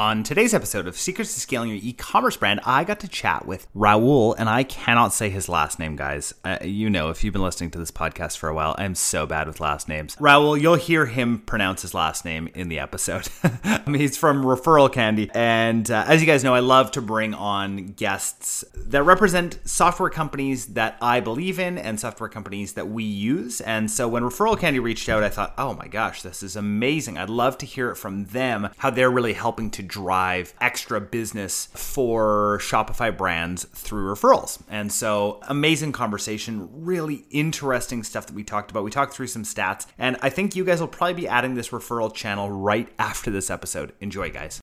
On today's episode of Secrets to Scaling Your E-commerce Brand, I got to chat with Raul, and I cannot say his last name, guys. Uh, you know, if you've been listening to this podcast for a while, I'm so bad with last names. Raul, you'll hear him pronounce his last name in the episode. He's from Referral Candy, and uh, as you guys know, I love to bring on guests that represent software companies that I believe in and software companies that we use. And so when Referral Candy reached out, I thought, oh my gosh, this is amazing. I'd love to hear it from them, how they're really helping to drive extra business for Shopify brands through referrals. And so, amazing conversation, really interesting stuff that we talked about. We talked through some stats, and I think you guys will probably be adding this referral channel right after this episode. Enjoy, guys.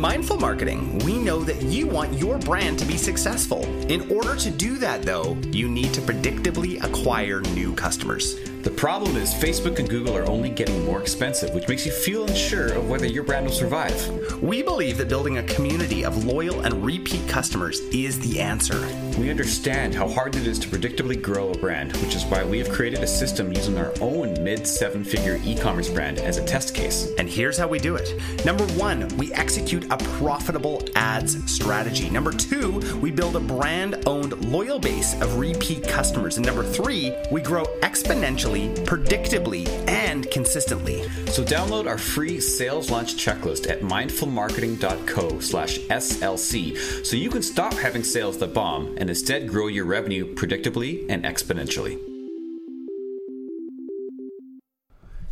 Mindful Marketing, we know that you want your brand to be successful. In order to do that, though, you need to predictably acquire new customers. The problem is Facebook and Google are only getting more expensive, which makes you feel unsure of whether your brand will survive. We believe that building a community of loyal and repeat customers is the answer. We understand how hard it is to predictably grow a brand, which is why we have created a system using our own mid seven figure e commerce brand as a test case. And here's how we do it. Number one, we execute a profitable ads strategy. Number two, we build a brand owned loyal base of repeat customers. And number three, we grow exponentially predictably, and consistently. So download our free sales launch checklist at mindfulmarketing.co slash SLC so you can stop having sales that bomb and instead grow your revenue predictably and exponentially.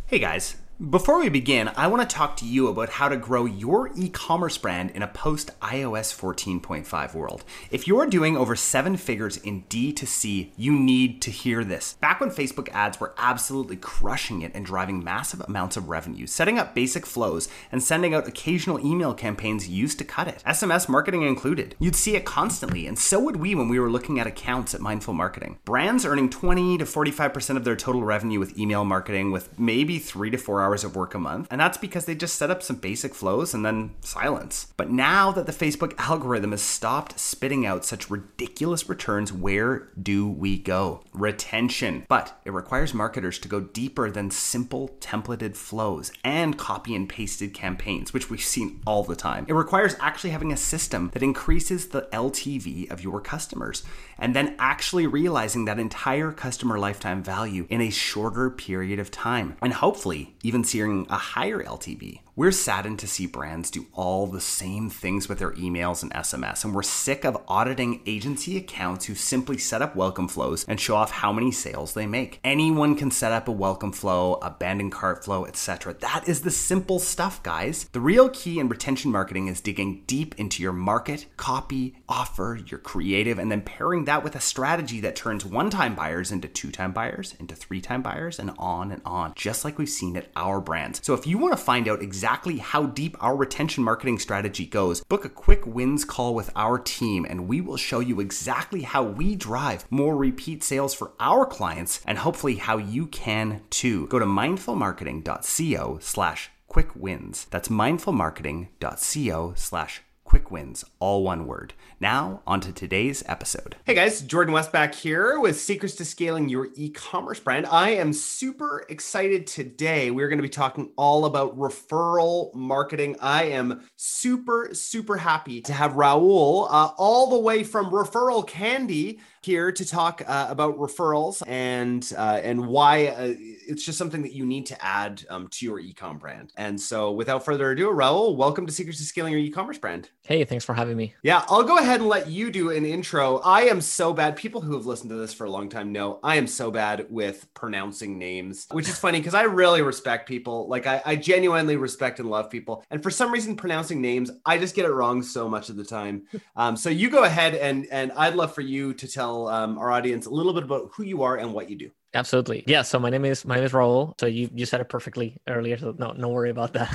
Hey guys. Before we begin, I want to talk to you about how to grow your e commerce brand in a post iOS 14.5 world. If you're doing over seven figures in D2C, you need to hear this. Back when Facebook ads were absolutely crushing it and driving massive amounts of revenue, setting up basic flows and sending out occasional email campaigns used to cut it, SMS marketing included. You'd see it constantly, and so would we when we were looking at accounts at Mindful Marketing. Brands earning 20 to 45% of their total revenue with email marketing with maybe three to four hours hours of work a month. And that's because they just set up some basic flows and then silence. But now that the Facebook algorithm has stopped spitting out such ridiculous returns, where do we go? Retention. But it requires marketers to go deeper than simple templated flows and copy and pasted campaigns, which we've seen all the time. It requires actually having a system that increases the LTV of your customers and then actually realizing that entire customer lifetime value in a shorter period of time. And hopefully, even seeing a higher LTV. We're saddened to see brands do all the same things with their emails and SMS, and we're sick of auditing agency accounts who simply set up welcome flows and show off how many sales they make. Anyone can set up a welcome flow, abandoned cart flow, etc. That is the simple stuff, guys. The real key in retention marketing is digging deep into your market, copy, offer, your creative, and then pairing that with a strategy that turns one time buyers into two time buyers, into three time buyers, and on and on, just like we've seen at our brands. So if you want to find out exactly exactly how deep our retention marketing strategy goes, book a quick wins call with our team and we will show you exactly how we drive more repeat sales for our clients and hopefully how you can too. Go to mindfulmarketing.co slash quick wins. That's mindfulmarketing.co slash quick wins, all one word. Now, on to today's episode. Hey guys, Jordan West back here with Secrets to Scaling Your E Commerce Brand. I am super excited today. We're going to be talking all about referral marketing. I am super, super happy to have Raul uh, all the way from Referral Candy here to talk uh, about referrals and uh, and why uh, it's just something that you need to add um, to your ecom brand. And so, without further ado, Raul, welcome to Secrets to Scaling Your E-commerce brand. Hey, thanks for having me. Yeah, I'll go ahead and let you do an intro. I am so bad. People who have listened to this for a long time know I am so bad with pronouncing names, which is funny because I really respect people. Like I, I genuinely respect and love people, and for some reason, pronouncing names, I just get it wrong so much of the time. Um, so you go ahead and and I'd love for you to tell tell um, our audience a little bit about who you are and what you do. Absolutely. Yeah. So my name is my name is Raul. So you you said it perfectly earlier. So no no worry about that.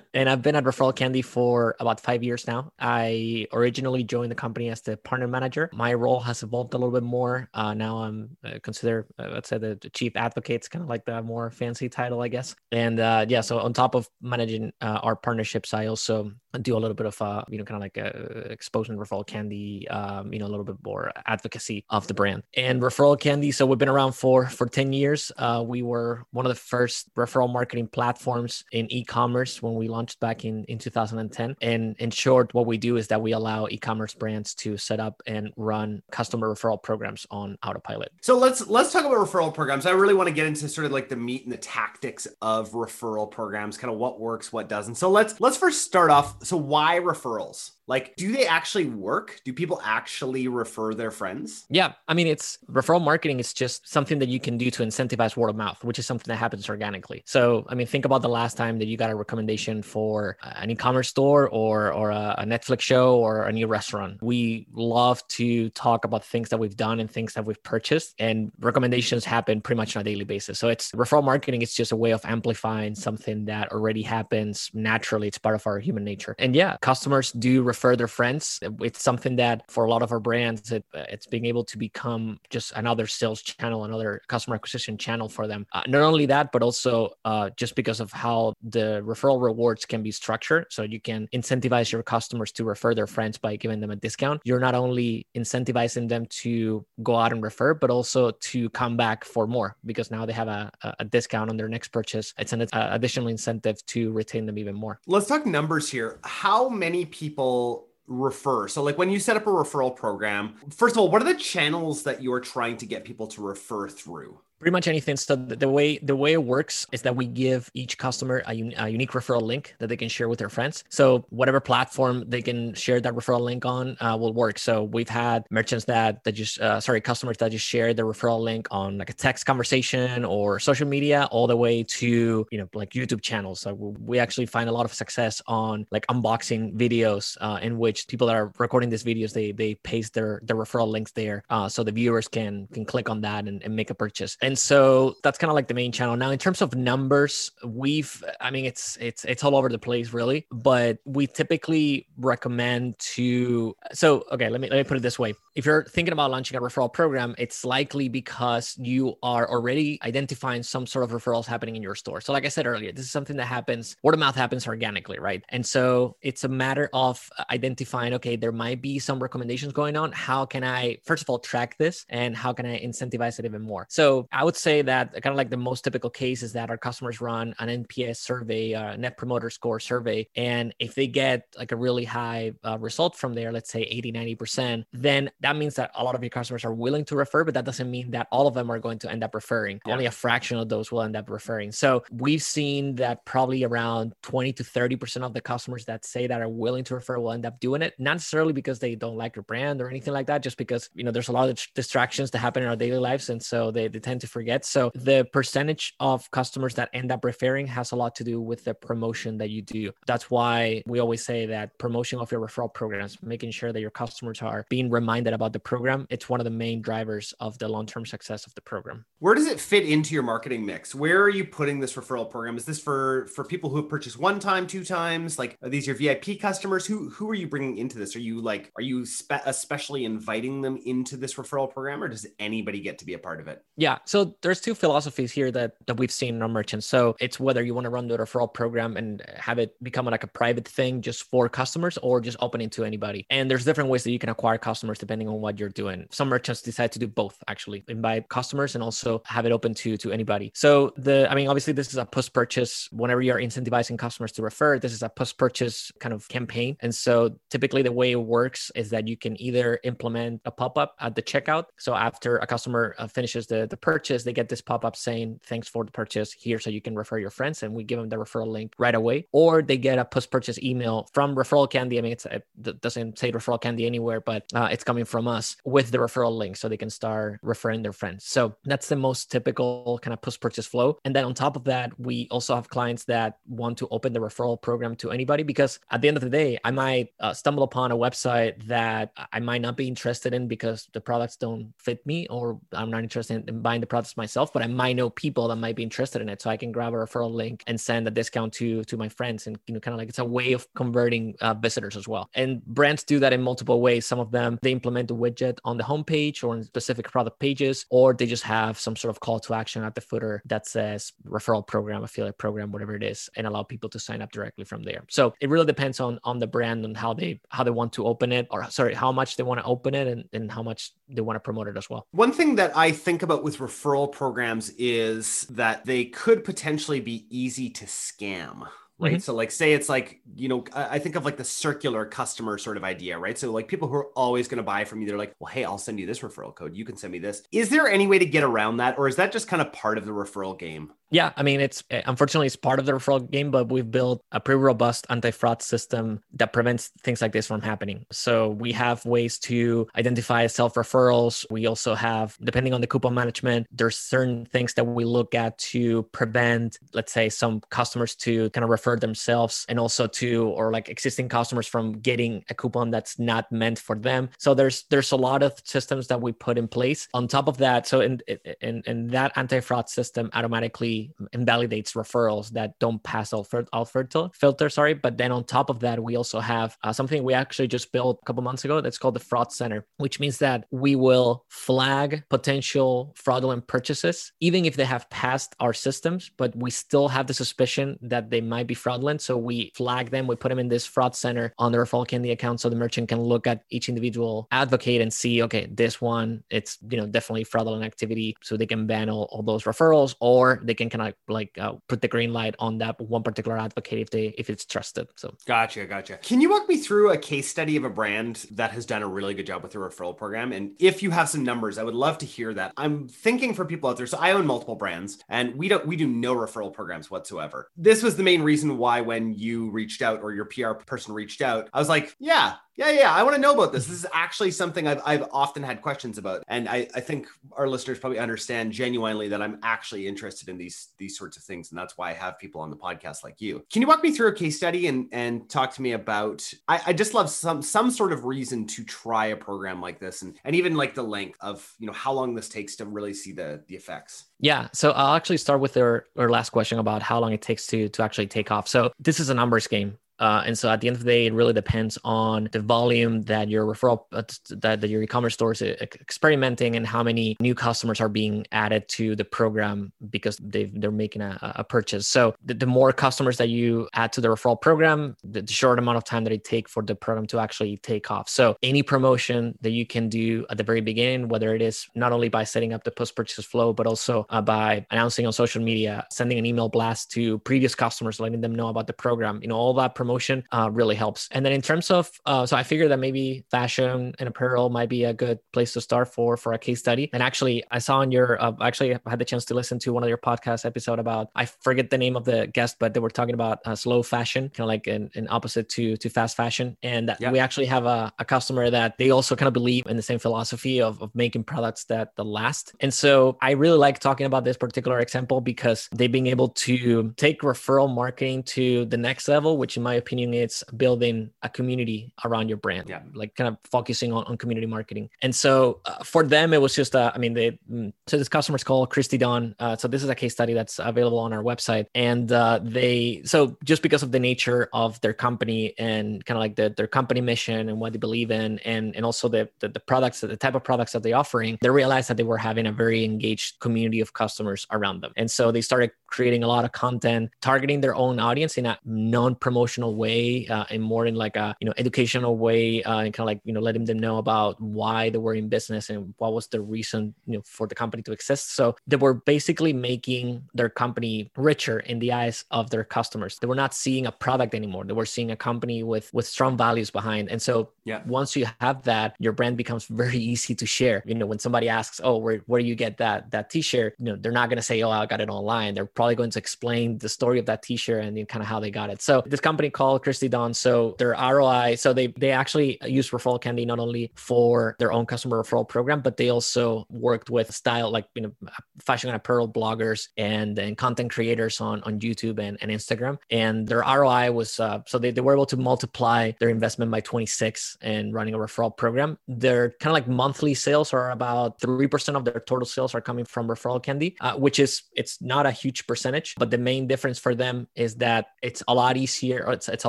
and I've been at Referral Candy for about five years now. I originally joined the company as the partner manager. My role has evolved a little bit more. Uh, now I'm uh, considered uh, let's say the, the chief advocate. It's kind of like the more fancy title, I guess. And uh, yeah. So on top of managing uh, our partnerships, I also do a little bit of uh, you know kind of like a exposing referral candy, um, you know a little bit more advocacy of the brand and referral candy. So we've been around for for ten years. Uh, we were one of the first referral marketing platforms in e-commerce when we launched back in in 2010. And in short, what we do is that we allow e-commerce brands to set up and run customer referral programs on Autopilot. So let's let's talk about referral programs. I really want to get into sort of like the meat and the tactics of referral programs, kind of what works, what doesn't. So let's let's first start off. So why referrals? Like, do they actually work? Do people actually refer their friends? Yeah. I mean, it's referral marketing is just something that you can do to incentivize word of mouth, which is something that happens organically. So, I mean, think about the last time that you got a recommendation for uh, an e-commerce store or or a, a Netflix show or a new restaurant. We love to talk about things that we've done and things that we've purchased, and recommendations happen pretty much on a daily basis. So, it's referral marketing. It's just a way of amplifying something that already happens naturally. It's part of our human nature. And yeah, customers do refer their friends. It's something that for a lot of our brands, it, it's being able to become just another sales channel, another customer acquisition channel for them. Uh, not only that, but also uh, just because of how the referral rewards can be structured. So you can incentivize your customers to refer their friends by giving them a discount. You're not only incentivizing them to go out and refer, but also to come back for more because now they have a, a discount on their next purchase. It's an uh, additional incentive to retain them even more. Let's talk numbers here. How many people refer? So, like when you set up a referral program, first of all, what are the channels that you're trying to get people to refer through? Pretty much anything. So the way the way it works is that we give each customer a, un, a, unique referral link that they can share with their friends. So whatever platform they can share that referral link on uh, will work. So we've had merchants that that just uh, sorry customers that just share the referral link on like a text conversation or social media all the way to you know like youtube channels. So we actually find a lot of success on like unboxing videos uh, in which people that are recording these videos they they paste their their referral links there uh, so the viewers can can click on that and, and make a purchase and so that's kind of like the main channel. Now, in terms of numbers, we've, I mean, it's it's it's all over the place, really. But we typically recommend to. So, okay, let me let me put it this way: if you're thinking about launching a referral program, it's likely because you are already identifying some sort of referrals happening in your store. So, like I said earlier, this is something that happens. Word of mouth happens organically, right? And so it's a matter of identifying. Okay, there might be some recommendations going on. How can I, first of all, track this, and how can I incentivize it even more? So I would say that kind of like the most typical case is that our customers run an NPS survey, a uh, net promoter score survey. And if they get like a really high uh, result from there, let's say 80, 90%, then that means that a lot of your customers are willing to refer, but that doesn't mean that all of them are going to end up referring. Yeah. Only a fraction of those will end up referring. So we've seen that probably around 20 to 30% of the customers that say that are willing to refer will end up doing it, not necessarily because they don't like your brand or anything like that, just because, you know, there's a lot of distractions that happen in our daily lives. And so they, they tend to forget. So the percentage of customers that end up referring has a lot to do with the promotion that you do. That's why we always say that promotion of your referral programs, making sure that your customers are being reminded about the program, it's one of the main drivers of the long-term success of the program. Where does it fit into your marketing mix? Where are you putting this referral program? Is this for for people who have purchased one time, two times? Like are these your VIP customers? Who who are you bringing into this? Are you like are you spe- especially inviting them into this referral program or does anybody get to be a part of it? Yeah, so there's two philosophies here that that we've seen in our merchants. So it's whether you want to run the referral program and have it become like a private thing just for customers or just open it to anybody. And there's different ways that you can acquire customers depending on what you're doing. Some merchants decide to do both actually, invite customers and also have it open to to anybody. So the I mean obviously this is a post purchase whenever you're incentivizing customers to refer, this is a post purchase kind of campaign. And so typically the way it works is that you can either implement a pop-up at the checkout. So after a customer uh, finishes the the purchase, they get this pop-up saying, thanks for the purchase here so you can refer your friends. And we give them the referral link right away. Or they get a post purchase email from Referral Candy. I mean, it doesn't say Referral Candy anywhere, but uh, it's coming from us with the referral link so they can start referring their friends. So that's the most typical kind of post purchase flow. And then on top of that, we also have clients that want to open the referral program to anybody because at the end of the day, I might uh, stumble upon a website that I might not be interested in because the products don't fit me or I'm not interested in buying the products myself, but I might know people that might be interested in it. So I can grab a referral link and send a discount to to my friends, and you know, kind of like it's a way of converting uh, visitors as well. And brands do that in multiple ways. Some of them they implement a widget on the homepage or in specific product pages, or they just have some sort of call to action at the footer that says referral program, affiliate program, whatever it is, and allow people to sign up directly from there. So it really depends on on the brand and how they how they want to open it, or sorry, how much they want to open it and, and how much they want to promote it as well. One thing that I think about with referral programs is that they could potentially be easy to scam right? Mm-hmm. so like say it's like you know i think of like the circular customer sort of idea right? So like people who are always going to buy from you they're like well hey i'll send you this referral code. You can send me this. Is there any way to get around that or is that just kind of part of the referral game yeah, I mean, it's eh, unfortunately it's part of the referral game, but we've built a pretty robust anti-fraud system that prevents things like this from happening. So we have ways to identify self-referrals. We also have, depending on the coupon management, there's certain things that we look at to prevent, let's say, some customers to kind of refer themselves, and also to or like existing customers from getting a coupon that's not meant for them. So there's there's a lot of systems that we put in place. On top of that, so in in in that anti-fraud system automatically invalidates referrals that don't pass all filter, filter. Sorry, but then on top of that, we also have uh, something we actually just built a couple months ago that's called the Fraud Center, which means that we will flag potential fraudulent purchases, even if they have passed our systems, but we still have the suspicion that they might be fraudulent. So we flag them, we put them in this Fraud Center on the Referral Candy account, so the merchant can look at each individual advocate and see, okay, this one, it's you know definitely fraudulent activity, so they can ban all, all those referrals, or they can can kind of like uh, put the green light on that one particular advocate if they if it's trusted. So gotcha, gotcha. Can you walk me through a case study of a brand that has done a really good job with the referral program? And if you have some numbers, I would love to hear that. I'm thinking for people out there. So I own multiple brands, and we don't we do no referral programs whatsoever. This was the main reason why when you reached out or your PR person reached out, I was like, yeah, yeah, yeah, I want to know about this. This is actually something I've, I've often had questions about. And I, I think our listeners probably understand genuinely that I'm actually interested in these these sorts of things. And that's why I have people on the podcast like you. Can you walk me through a case study and, and talk to me about I, I just love some some sort of reason to try a program like this and, and even like the length of you know how long this takes to really see the the effects. Yeah. So I'll actually start with our, our last question about how long it takes to to actually take off. So this is a numbers game. Uh, and so at the end of the day, it really depends on the volume that your referral, uh, that, that your e-commerce store is experimenting and how many new customers are being added to the program because they they're making a, a purchase. So the, the, more customers that you add to the referral program, the, the short amount of time that it take for the program to actually take off. So any promotion that you can do at the very beginning, whether it is not only by setting up the post-purchase flow, but also uh, by announcing on social media, sending an email blast to previous customers, letting them know about the program, you know, all that promotion uh, really helps. And then in terms of, uh, so I figured that maybe fashion and apparel might be a good place to start for for a case study. And actually, I saw on your, uh, actually, I had the chance to listen to one of your podcast episode about, I forget the name of the guest, but they were talking about uh, slow fashion, kind of like an, an, opposite to to fast fashion. And yeah. we actually have a, a customer that they also kind of believe in the same philosophy of, of making products that the last. And so I really like talking about this particular example because they being able to take referral marketing to the next level, which in my opinion it's building a community around your brand yeah. like kind of focusing on, on community marketing. And so uh, for them it was just uh, i mean they mm, so this customer's called Christy Dawn uh, so this is a case study that's available on our website. And uh, they so just because of the nature of their company and kind of like the, their company mission and what they believe in and and also the, the the products the type of products that they're offering they realized that they were having a very engaged community of customers around them. And so they started creating a lot of content targeting their own audience in a non-promotional way way, uh, and more in like a you know educational way, uh, and kind of like you know letting them know about why they were in business and what was the reason you know for the company to exist. So they were basically making their company richer in the eyes of their customers. They were not seeing a product anymore. They were seeing a company with with strong values behind. And so yeah, once you have that, your brand becomes very easy to share. You know, when somebody asks, "Oh, where where do you get that that T-shirt?" You know, they're not going to say, "Oh, I got it online." They're probably going to explain the story of that T-shirt and then kind of how they got it. So this company called Christy Dawn. So their ROI, so they they actually use Referral Candy not only for their own customer referral program, but they also worked with style like you know fashion and apparel bloggers and and content creators on on YouTube and, and Instagram. And their ROI was uh, so they, they were able to multiply their investment by 26 and running a referral program. Their kind of like monthly sales are about three percent of their total sales are coming from referral candy, uh, which is it's not a huge percentage, but the main difference for them is that it's a lot easier or it's, it's a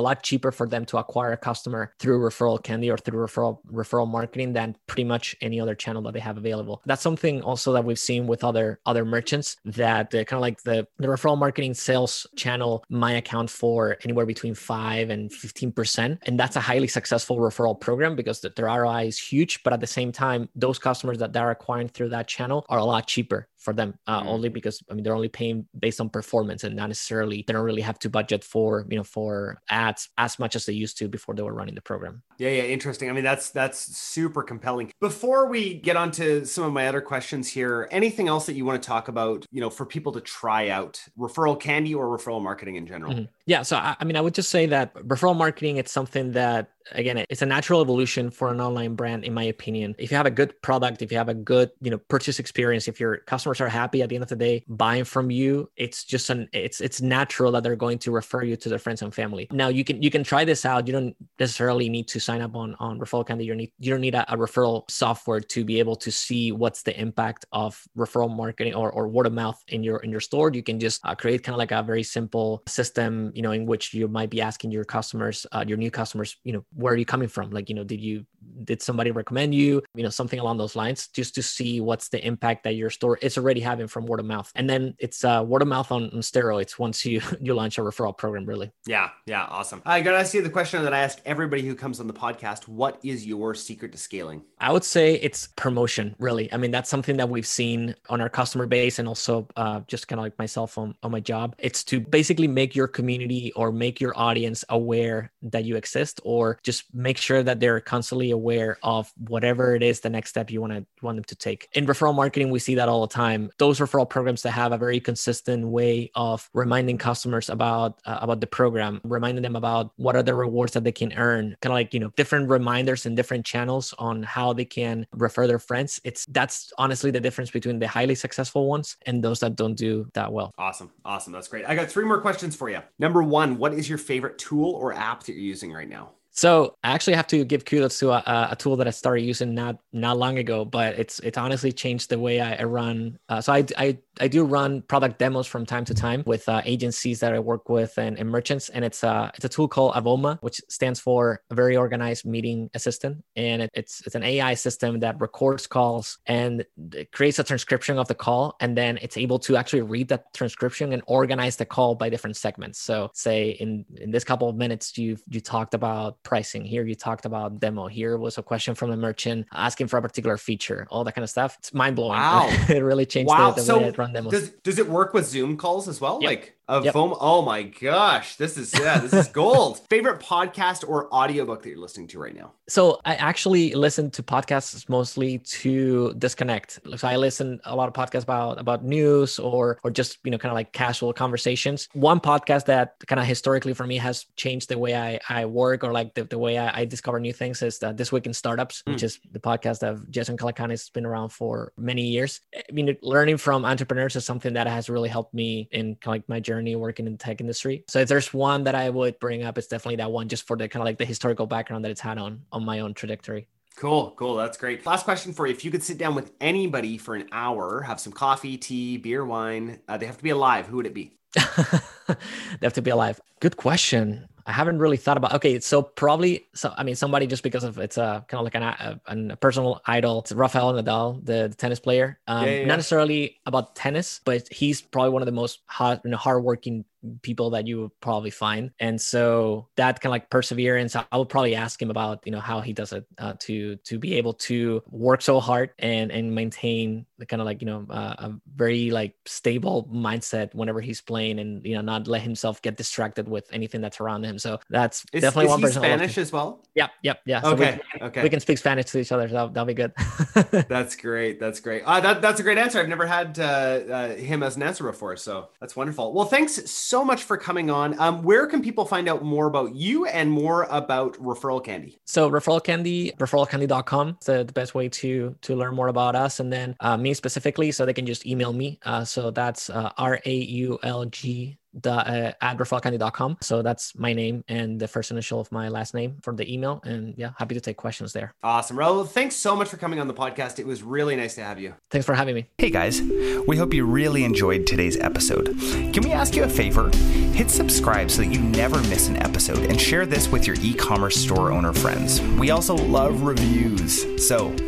lot cheaper for them to acquire a customer through referral candy or through referral referral marketing than pretty much any other channel that they have available. That's something also that we've seen with other other merchants that uh, kind of like the, the referral marketing sales channel might account for anywhere between 5 and 15% and that's a highly successful referral program because the, their ROI is huge but at the same time those customers that they're acquiring through that channel are a lot cheaper for them uh, mm-hmm. only because I mean they're only paying based on performance and not necessarily they don't really have to budget for you know for ads as much as they used to before they were running the program. Yeah, yeah, interesting. I mean that's that's super compelling. Before we get on to some of my other questions here, anything else that you want to talk about, you know, for people to try out referral candy or referral marketing in general? Mm-hmm. Yeah, so I, I mean I would just say that referral marketing it's something that again it's a natural evolution for an online brand in my opinion. If you have a good product if you have a good you know purchase experience if your customers are happy at the end of the day buying from you it's just an it's it's natural that they're going to refer you to their friends and family. Now you can you can try this out. You don't necessarily need to sign up on on referral candy you need you don't need a, a referral software to be able to see what's the impact of referral marketing or, or word of mouth in your in your store. You can just uh, create kind of like a very simple system you know in which you might be asking your customers uh, your new customers you know where are you coming from? Like you know did you did somebody recommend you? You know something along those lines just to see what's the impact that your store is already having from word of mouth. And then it's uh, word of mouth on, on steroids once you you launch a referral program really. Yeah yeah awesome. I gotta ask you the question that i ask everybody who comes on the podcast. What is your secret to scaling? I would say it's promotion really. I mean that's something that we've seen on our customer base and also uh, just kind of like myself on, on my job. It's to basically make your community or make your audience aware that you exist or just make sure that they're constantly aware of whatever it is the next step you want to want them to take. In referral marketing, we see that all the time. Those referral programs that have a very consistent way of reminding customers about uh, about the program, reminding them about what are the rewards that they can earn, kind of like you know different reminders and different channels on how they can refer their friends. It's that's honestly the difference between the highly successful ones and those that don't do that well. Awesome, awesome, that's great. I got three more questions for you. Number one, what is your favorite tool or app that you're using right now? So I actually have to give kudos to a, a, tool that I started using not not long ago, but it's it's honestly changed the way I, I run. Uh, so I, I I do run product demos from time to time with uh, agencies that I work with and, and merchants, and it's a uh, it's a tool called Avoma, which stands for a very organized meeting assistant, and it, it's it's an AI system that records calls and creates a transcription of the call, and then it's able to actually read that transcription and organize the call by different segments. So say in in this couple of minutes you you talked about pricing. Here you talked about demo. Here was a question from a merchant asking for a particular feature, all that kind of stuff. It's mind blowing. Wow. it really changed wow. the, the so way I run demos. Does, does it work with Zoom calls as well? Yep. Like of yep. foam. Oh my gosh, this is yeah, this is gold. Favorite podcast or audiobook that you're listening to right now? So I actually listen to podcasts mostly to disconnect. So I listen a lot of podcasts about about news or or just you know kind of like casual conversations. One podcast that kind of historically for me has changed the way I, I work or like the, the way I, I discover new things is that This Week in Startups, mm. which is the podcast of Jason Calacanis has been around for many years. I mean, learning from entrepreneurs is something that has really helped me in kind of like my journey journey working in the tech industry. So if there's one that I would bring up, it's definitely that one just for the kind of like the historical background that it's had on on my own trajectory. Cool, cool. That's great. Last question for you. If you could sit down with anybody for an hour, have some coffee, tea, beer, wine, uh, they have to be alive. Who would it be? they have to be alive. Good question. I haven't really thought about. Okay, so probably, so I mean, somebody just because of it's a kind of like an, a, a personal idol. It's Rafael Nadal, the, the tennis player. Um, yeah, yeah, Not necessarily about tennis, but he's probably one of the most hard, you know, hardworking people that you would probably find. And so that kind of like perseverance, I would probably ask him about, you know, how he does it uh, to to be able to work so hard and and maintain the kind of like, you know, uh, a very like stable mindset whenever he's playing and, you know, not let himself get distracted with anything that's around him. So that's is, definitely is one person. Spanish as well? Yep. Yep. Yeah. So okay. We, okay. We can speak Spanish to each other. So that'll, that'll be good. that's great. That's great. Uh, that, that's a great answer. I've never had uh, uh, him as an answer before. So that's wonderful. Well, thanks so much for coming on. Um, where can people find out more about you and more about Referral Candy? So Referral Candy, referralcandy.com is the, the best way to to learn more about us. And then uh, me specifically, so they can just email me. Uh, so that's uh, R A U L G uh, at referralcandy.com. So that's my name and the first initial of my last name for the email. And yeah, happy to take questions there. Awesome. Raul, thanks so much for coming on the podcast. It was really nice to have you. Thanks for having me. Hey guys, we hope you really enjoyed today's episode. Can we ask you a favor? Hit subscribe so that you never miss an episode and share this with your e commerce store owner friends. We also love reviews. So